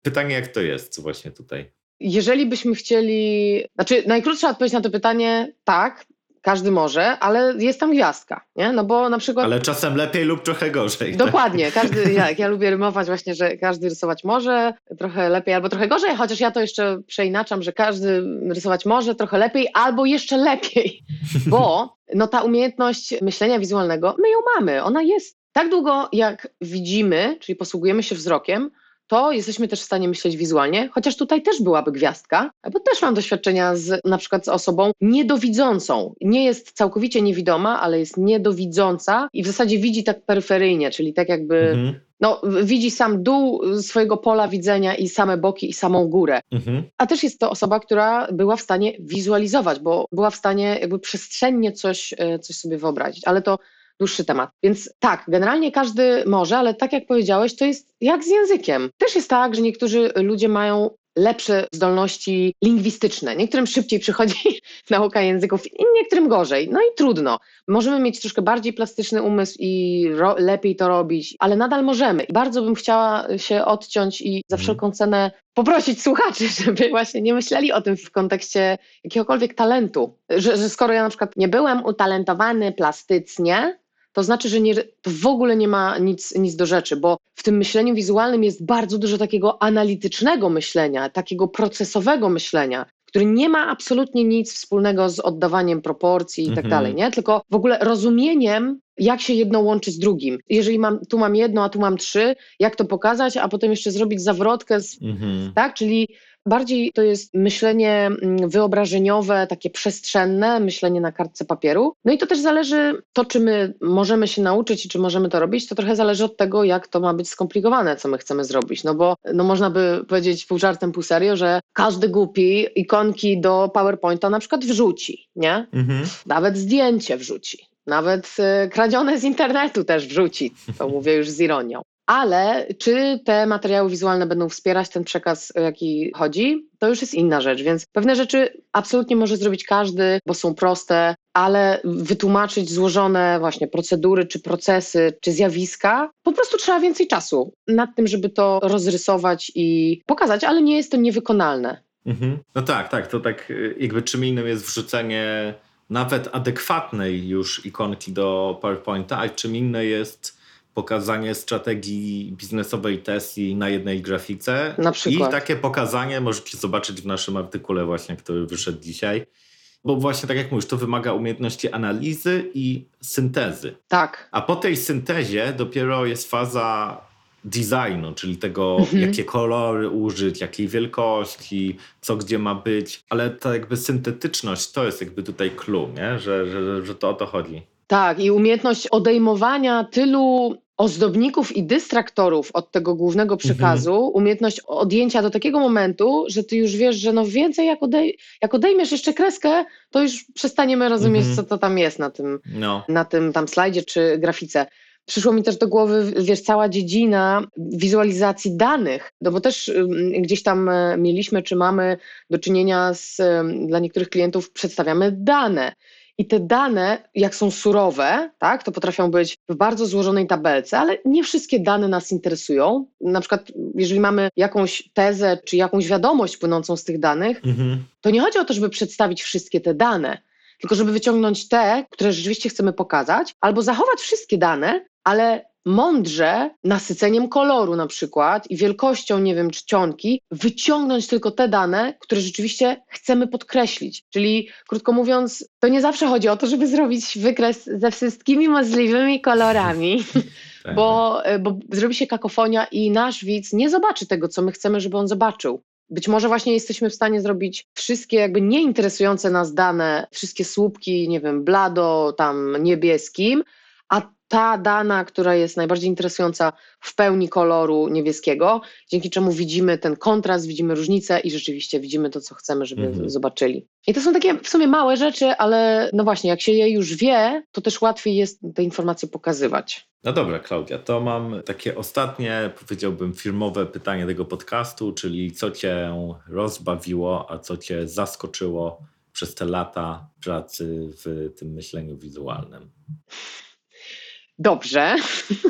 pytanie, jak to jest właśnie tutaj? Jeżeli byśmy chcieli, znaczy najkrótsza odpowiedź na to pytanie, tak, każdy może, ale jest tam gwiazdka, nie? No bo na przykład... Ale czasem lepiej lub trochę gorzej. Dokładnie, każdy, jak ja lubię rymować właśnie, że każdy rysować może, trochę lepiej albo trochę gorzej, chociaż ja to jeszcze przeinaczam, że każdy rysować może trochę lepiej albo jeszcze lepiej, bo no ta umiejętność myślenia wizualnego, my ją mamy, ona jest. Tak długo jak widzimy, czyli posługujemy się wzrokiem, to jesteśmy też w stanie myśleć wizualnie, chociaż tutaj też byłaby gwiazdka, bo też mam doświadczenia z na przykład z osobą niedowidzącą. Nie jest całkowicie niewidoma, ale jest niedowidząca i w zasadzie widzi tak peryferyjnie, czyli tak jakby mhm. no, widzi sam dół swojego pola widzenia i same boki i samą górę. Mhm. A też jest to osoba, która była w stanie wizualizować, bo była w stanie jakby przestrzennie coś, e, coś sobie wyobrazić. Ale to dłuższy temat. Więc tak, generalnie każdy może, ale tak jak powiedziałeś, to jest jak z językiem. Też jest tak, że niektórzy ludzie mają lepsze zdolności lingwistyczne. Niektórym szybciej przychodzi nauka języków, niektórym gorzej. No i trudno. Możemy mieć troszkę bardziej plastyczny umysł i lepiej to robić, ale nadal możemy. Bardzo bym chciała się odciąć i za mhm. wszelką cenę poprosić słuchaczy, żeby właśnie nie myśleli o tym w kontekście jakiegokolwiek talentu. Że, że skoro ja na przykład nie byłem utalentowany plastycznie, to znaczy, że nie, to w ogóle nie ma nic, nic do rzeczy, bo w tym myśleniu wizualnym jest bardzo dużo takiego analitycznego myślenia, takiego procesowego myślenia, który nie ma absolutnie nic wspólnego z oddawaniem proporcji i tak mhm. dalej, nie? Tylko w ogóle rozumieniem, jak się jedno łączy z drugim. Jeżeli mam, tu mam jedno, a tu mam trzy, jak to pokazać, a potem jeszcze zrobić zawrotkę, z, mhm. tak? Czyli Bardziej to jest myślenie mm, wyobrażeniowe, takie przestrzenne, myślenie na kartce papieru. No i to też zależy, to czy my możemy się nauczyć i czy możemy to robić, to trochę zależy od tego, jak to ma być skomplikowane, co my chcemy zrobić. No bo no można by powiedzieć pół żartem, pół serio, że każdy głupi ikonki do PowerPointa na przykład wrzuci, nie? Mhm. Nawet zdjęcie wrzuci. Nawet y, kradzione z internetu też wrzuci. To mówię już z ironią. Ale czy te materiały wizualne będą wspierać ten przekaz, jaki chodzi, to już jest inna rzecz. Więc pewne rzeczy absolutnie może zrobić każdy, bo są proste, ale wytłumaczyć złożone właśnie procedury, czy procesy, czy zjawiska, po prostu trzeba więcej czasu nad tym, żeby to rozrysować i pokazać, ale nie jest to niewykonalne. Mhm. No tak, tak. To tak y, jakby czym innym jest wrzucenie nawet adekwatnej już ikonki do PowerPointa, a czym inne jest pokazanie strategii biznesowej Tesli na jednej grafice. Na przykład. I takie pokazanie możecie zobaczyć w naszym artykule właśnie, który wyszedł dzisiaj. Bo właśnie tak jak mówisz, to wymaga umiejętności analizy i syntezy. Tak. A po tej syntezie dopiero jest faza designu, czyli tego, mhm. jakie kolory użyć, jakiej wielkości, co gdzie ma być. Ale ta jakby syntetyczność to jest jakby tutaj clue, nie? Że, że, że to o to chodzi. Tak, i umiejętność odejmowania tylu ozdobników i dystraktorów od tego głównego mhm. przekazu, mhm. umiejętność odjęcia do takiego momentu, że ty już wiesz, że no więcej jak, odej jak odejmiesz jeszcze kreskę, to już przestaniemy rozumieć, mhm. co to tam jest na tym, no. na tym tam slajdzie czy grafice. Przyszło mi też do głowy, wiesz, cała dziedzina wizualizacji danych, no bo też gdzieś tam e, mieliśmy, czy mamy do czynienia z, dla niektórych klientów przedstawiamy dane. I te dane, jak są surowe, tak, to potrafią być w bardzo złożonej tabelce, ale nie wszystkie dane nas interesują. Na przykład, jeżeli mamy jakąś tezę czy jakąś wiadomość płynącą z tych danych, mhm. to nie chodzi o to, żeby przedstawić wszystkie te dane, tylko żeby wyciągnąć te, które rzeczywiście chcemy pokazać, albo zachować wszystkie dane, ale mądrze nasyceniem koloru na przykład i wielkością, nie wiem, czcionki, wyciągnąć tylko te dane, które rzeczywiście chcemy podkreślić. Czyli krótko mówiąc, to nie zawsze chodzi o to, żeby zrobić wykres ze wszystkimi możliwymi kolorami. Bo, bo zrobi się kakofonia i nasz widz nie zobaczy tego, co my chcemy, żeby on zobaczył. Być może właśnie jesteśmy w stanie zrobić wszystkie jakby nieinteresujące nas dane, wszystkie słupki, nie wiem, blado, tam niebieskim, a ta dana, która jest najbardziej interesująca w pełni koloru niebieskiego, dzięki czemu widzimy ten kontrast, widzimy różnicę i rzeczywiście widzimy to, co chcemy, żeby mhm. zobaczyli. I to są takie w sumie małe rzeczy, ale no właśnie, jak się je już wie, to też łatwiej jest te informacje pokazywać. No dobra, Klaudia, to mam takie ostatnie, powiedziałbym, firmowe pytanie tego podcastu, czyli co Cię rozbawiło, a co Cię zaskoczyło przez te lata pracy w tym myśleniu wizualnym? Dobrze.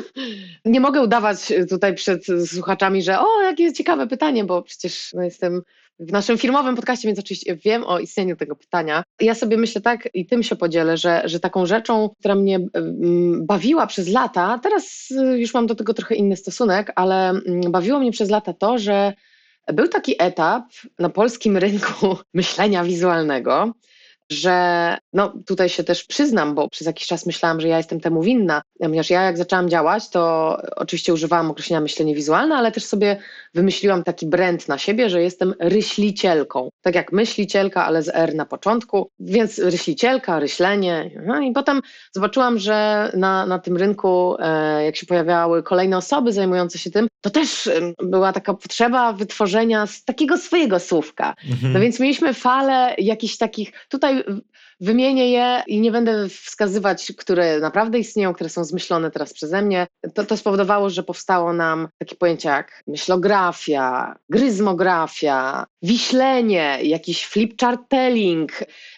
Nie mogę udawać tutaj przed słuchaczami, że o, jakie ciekawe pytanie, bo przecież no, jestem w naszym firmowym podcaście, więc oczywiście wiem o istnieniu tego pytania. Ja sobie myślę tak i tym się podzielę, że, że taką rzeczą, która mnie bawiła przez lata, teraz y, już mam do tego trochę inny stosunek, ale mm, bawiło mnie przez lata to, że był taki etap na polskim rynku myślenia wizualnego, że no tutaj się też przyznam, bo przez jakiś czas myślałam, że ja jestem temu winna, ponieważ ja jak zaczęłam działać, to oczywiście używałam określenia myślenie wizualne, ale też sobie wymyśliłam taki brand na siebie, że jestem ryślicielką. Tak jak myślicielka, ale z R na początku, więc ryślicielka, ryślenie. No i potem zobaczyłam, że na, na tym rynku, e, jak się pojawiały kolejne osoby zajmujące się tym, to też była taka potrzeba wytworzenia takiego swojego słówka. Mhm. No więc mieliśmy falę jakichś takich, tutaj so Wymienię je i nie będę wskazywać, które naprawdę istnieją, które są zmyślone teraz przeze mnie. To, to spowodowało, że powstało nam takie pojęcia jak myślografia, gryzmografia, wiślenie, jakiś flipchartelling,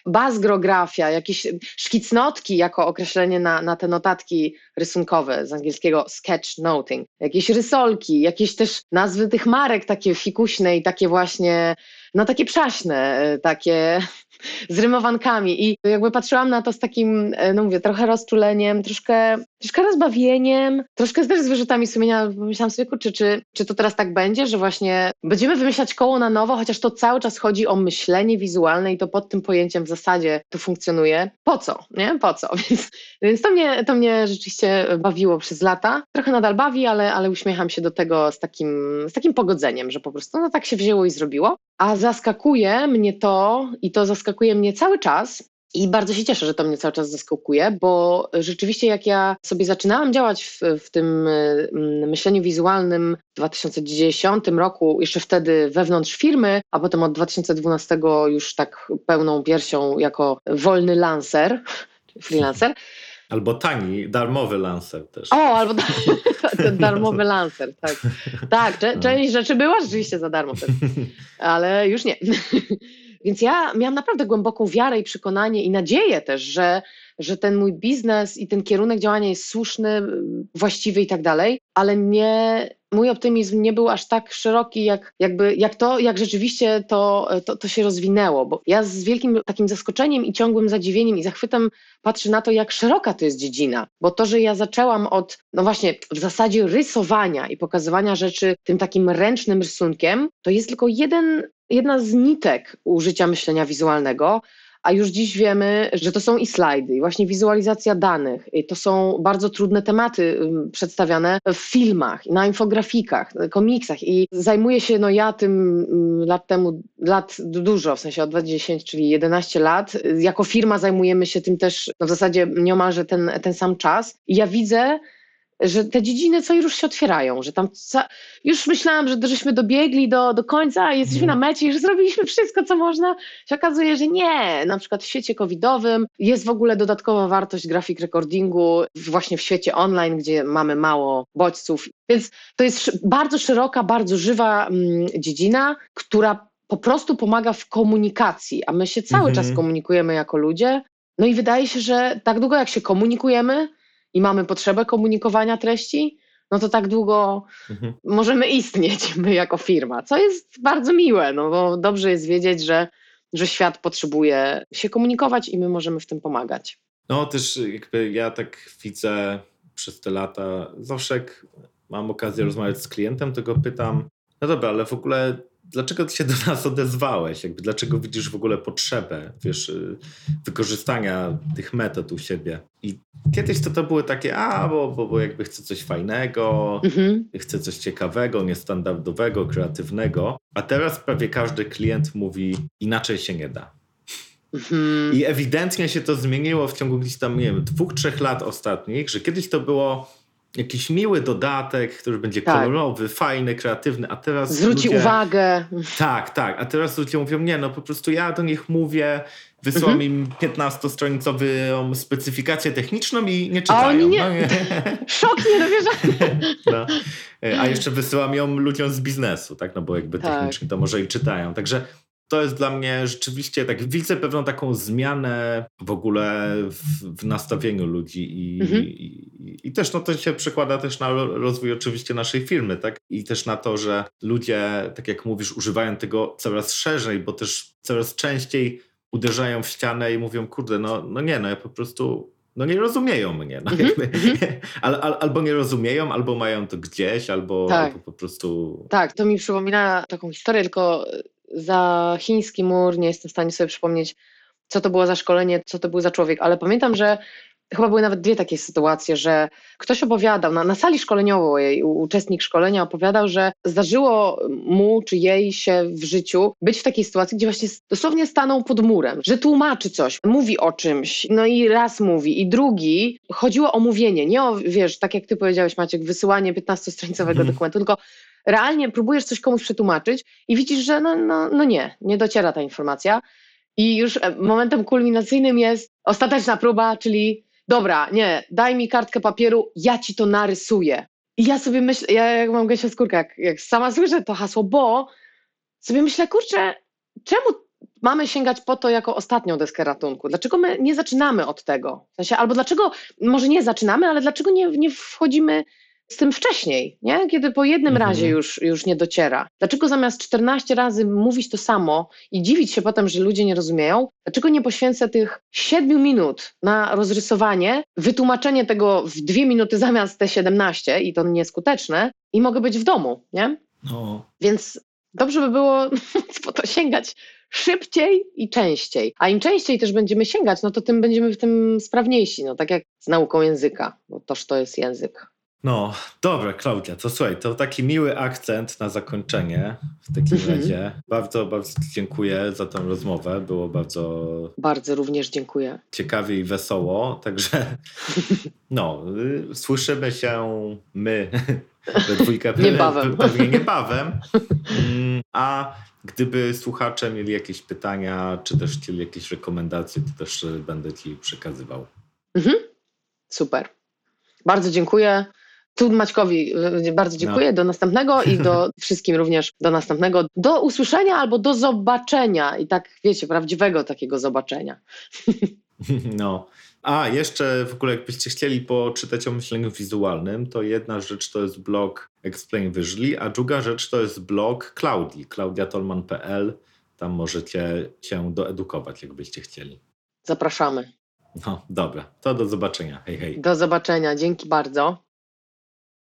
bazgrografia, jakieś szkicnotki jako określenie na, na te notatki rysunkowe z angielskiego sketchnoting, jakieś rysolki, jakieś też nazwy tych marek takie fikuśne i takie właśnie no takie przaśne, e, takie z rymowankami i jakby patrzyłam na to z takim, e, no mówię, trochę rozczuleniem, troszkę, troszkę rozbawieniem, troszkę też z wyrzutami sumienia, pomyślałam sobie, kurczę, czy, czy to teraz tak będzie, że właśnie będziemy wymyślać koło na nowo, chociaż to cały czas chodzi o myślenie wizualne i to pod tym pojęciem w zasadzie to funkcjonuje. Po co, nie? Po co? Więc, więc to, mnie, to mnie rzeczywiście bawiło przez lata. Trochę nadal bawi, ale, ale uśmiecham się do tego z takim, z takim pogodzeniem, że po prostu no tak się wzięło i zrobiło. A zaskakuje mnie to, i to zaskakuje mnie cały czas, i bardzo się cieszę, że to mnie cały czas zaskakuje, bo rzeczywiście jak ja sobie zaczynałam działać w, w tym mm, myśleniu wizualnym w 2010 roku, jeszcze wtedy wewnątrz firmy, a potem od 2012 już tak pełną piersią jako wolny lancer, freelancer, Albo tani, darmowy lancer też. O, albo da darmowy lancer, tak. Tak, no. część rzeczy była rzeczywiście za darmo wtedy, ale już nie. Więc ja miałam naprawdę głęboką wiarę i przekonanie i nadzieję też, że, że ten mój biznes i ten kierunek działania jest słuszny, właściwy i tak dalej, ale nie, mój optymizm nie był aż tak szeroki, jak, jakby, jak to, jak rzeczywiście to, to, to się rozwinęło, bo ja z wielkim takim zaskoczeniem i ciągłym zadziwieniem i zachwytem patrzę na to, jak szeroka to jest dziedzina, bo to, że ja zaczęłam od, no właśnie, w zasadzie rysowania i pokazywania rzeczy tym takim ręcznym rysunkiem, to jest tylko jeden jedna z nitek użycia myślenia wizualnego, a już dziś wiemy, że to są i slajdy, i właśnie wizualizacja danych. I to są bardzo trudne tematy przedstawiane w filmach, na infografikach, komiksach. I zajmuję się, no ja tym lat temu, lat dużo, w sensie od 20, czyli 11 lat. Jako firma zajmujemy się tym też no w zasadzie nieomalże ten, ten sam czas. I ja widzę, że te dziedziny co już się otwierają, że tam ca... już myślałam, że żeśmy dobiegli do, do końca, jesteśmy na mecie i że zrobiliśmy wszystko, co można. Się okazuje, że nie. Na przykład w świecie covidowym jest w ogóle dodatkowa wartość grafik recordingu właśnie w świecie online, gdzie mamy mało bodźców. Więc to jest bardzo szeroka, bardzo żywa mm, dziedzina, która po prostu pomaga w komunikacji, a my się cały mhm. czas komunikujemy jako ludzie. No i wydaje się, że tak długo jak się komunikujemy, i mamy potrzebę komunikowania treści, no to tak długo mhm. możemy istnieć my jako firma, co jest bardzo miłe, no bo dobrze jest wiedzieć, że, że świat potrzebuje się komunikować i my możemy w tym pomagać. No też jakby ja tak widzę przez te lata, zawsze jak mam okazję rozmawiać z klientem, to go pytam, no dobra, ale w ogóle dlaczego ty się do nas odezwałeś? Jakby dlaczego widzisz w ogóle potrzebę, wiesz, y, wykorzystania tych metod u siebie? I kiedyś to to były takie, a, bo, bo, bo jakby chcę coś fajnego, mhm. chcę coś ciekawego, niestandardowego, kreatywnego, a teraz prawie każdy klient mówi, inaczej się nie da. Mhm. I ewidentnie się to zmieniło w ciągu gdzieś tam, nie wiem, dwóch, trzech lat ostatnich, że kiedyś to było jakiś miły dodatek, który będzie tak. kolorowy, fajny, kreatywny, a teraz. Zwróci ludzie... uwagę. Tak, tak. A teraz ludzie mówią, nie, no po prostu ja do nich mówię, wysłam mhm. im 15-stronicową specyfikację techniczną i nie czytają. A oni nie. No, nie. Szok niedowierzany. no. A jeszcze wysyłam ją ludziom z biznesu, tak? No bo jakby tak. technicznie to może i czytają. Także to jest dla mnie rzeczywiście tak, widzę pewną taką zmianę w ogóle w, w nastawieniu ludzi i, Mhm. i, i też no, to się przekłada też na ro- rozwój oczywiście naszej firmy, tak? I też na to, że ludzie, tak jak mówisz, używają tego coraz szerzej, bo też coraz częściej uderzają w ścianę i mówią, kurde, no, no nie, no ja po prostu, no nie rozumieją mnie. No, Mhm, jakby, al, al, albo nie rozumieją, albo mają to gdzieś, albo, Tak. albo po prostu... Tak, to mi przypomina taką historię, tylko za chiński mur nie jestem w stanie sobie przypomnieć, co to było za szkolenie, co to był za człowiek, ale pamiętam, że chyba były nawet dwie takie sytuacje, że ktoś opowiadał, na, na sali szkoleniowej uczestnik szkolenia opowiadał, że zdarzyło mu czy jej się w życiu być w takiej sytuacji, gdzie właśnie dosłownie stanął pod murem, że tłumaczy coś, mówi o czymś, no i raz mówi, i drugi, chodziło o mówienie, nie o, wiesz, tak jak ty powiedziałeś Maciek, wysyłanie 15-stronicowego Mhm. dokumentu, tylko realnie próbujesz coś komuś przetłumaczyć i widzisz, że no, no, no nie, nie dociera ta informacja. I już e, momentem kulminacyjnym jest ostateczna próba, czyli dobra, nie, daj mi kartkę papieru, ja ci to narysuję. I ja sobie myślę, ja jak mam gęsią skórkę, jak, jak sama słyszę to hasło, bo sobie myślę, kurczę, czemu mamy sięgać po to jako ostatnią deskę ratunku? Dlaczego my nie zaczynamy od tego? W sensie, albo dlaczego, może nie zaczynamy, ale dlaczego nie, nie wchodzimy z tym wcześniej, nie? kiedy po jednym Mhm. razie już, już nie dociera. Dlaczego zamiast 14 razy mówić to samo i dziwić się potem, że ludzie nie rozumieją, dlaczego nie poświęcę tych 7 minut na rozrysowanie, wytłumaczenie tego w 2 minuty zamiast te 17 i to nieskuteczne i mogę być w domu, nie? No, Więc dobrze by było po to sięgać szybciej i częściej. A im częściej też będziemy sięgać, no to tym będziemy w tym sprawniejsi. No tak jak z nauką języka, bo toż to jest język. No, dobra, Klaudia, to słuchaj, to taki miły akcent na zakończenie w takim Mhm. razie. Bardzo, bardzo dziękuję za tę rozmowę. Było bardzo Bardzo również dziękuję. ciekawie i wesoło, także no, y, słyszymy się my we dwójkę Niebawem. pe- pewnie niebawem. Mm, A gdyby słuchacze mieli jakieś pytania, czy też chcieli jakieś rekomendacje, to też y, będę ci przekazywał. Mhm. Super. Bardzo dziękuję. Tu Maćkowi y, bardzo dziękuję. Do następnego i do wszystkim również do następnego. Do usłyszenia albo do zobaczenia. I tak, wiecie, prawdziwego takiego zobaczenia. No. A, jeszcze w ogóle jakbyście chcieli poczytać o myśleniu wizualnym, to jedna rzecz to jest blog Explain Visually, a druga rzecz to jest blog Klaudii, klaudiatolman.pl. Tam możecie się doedukować, jakbyście chcieli. Zapraszamy. No, dobra. To do zobaczenia. Hej, hej. Do zobaczenia. Dzięki bardzo.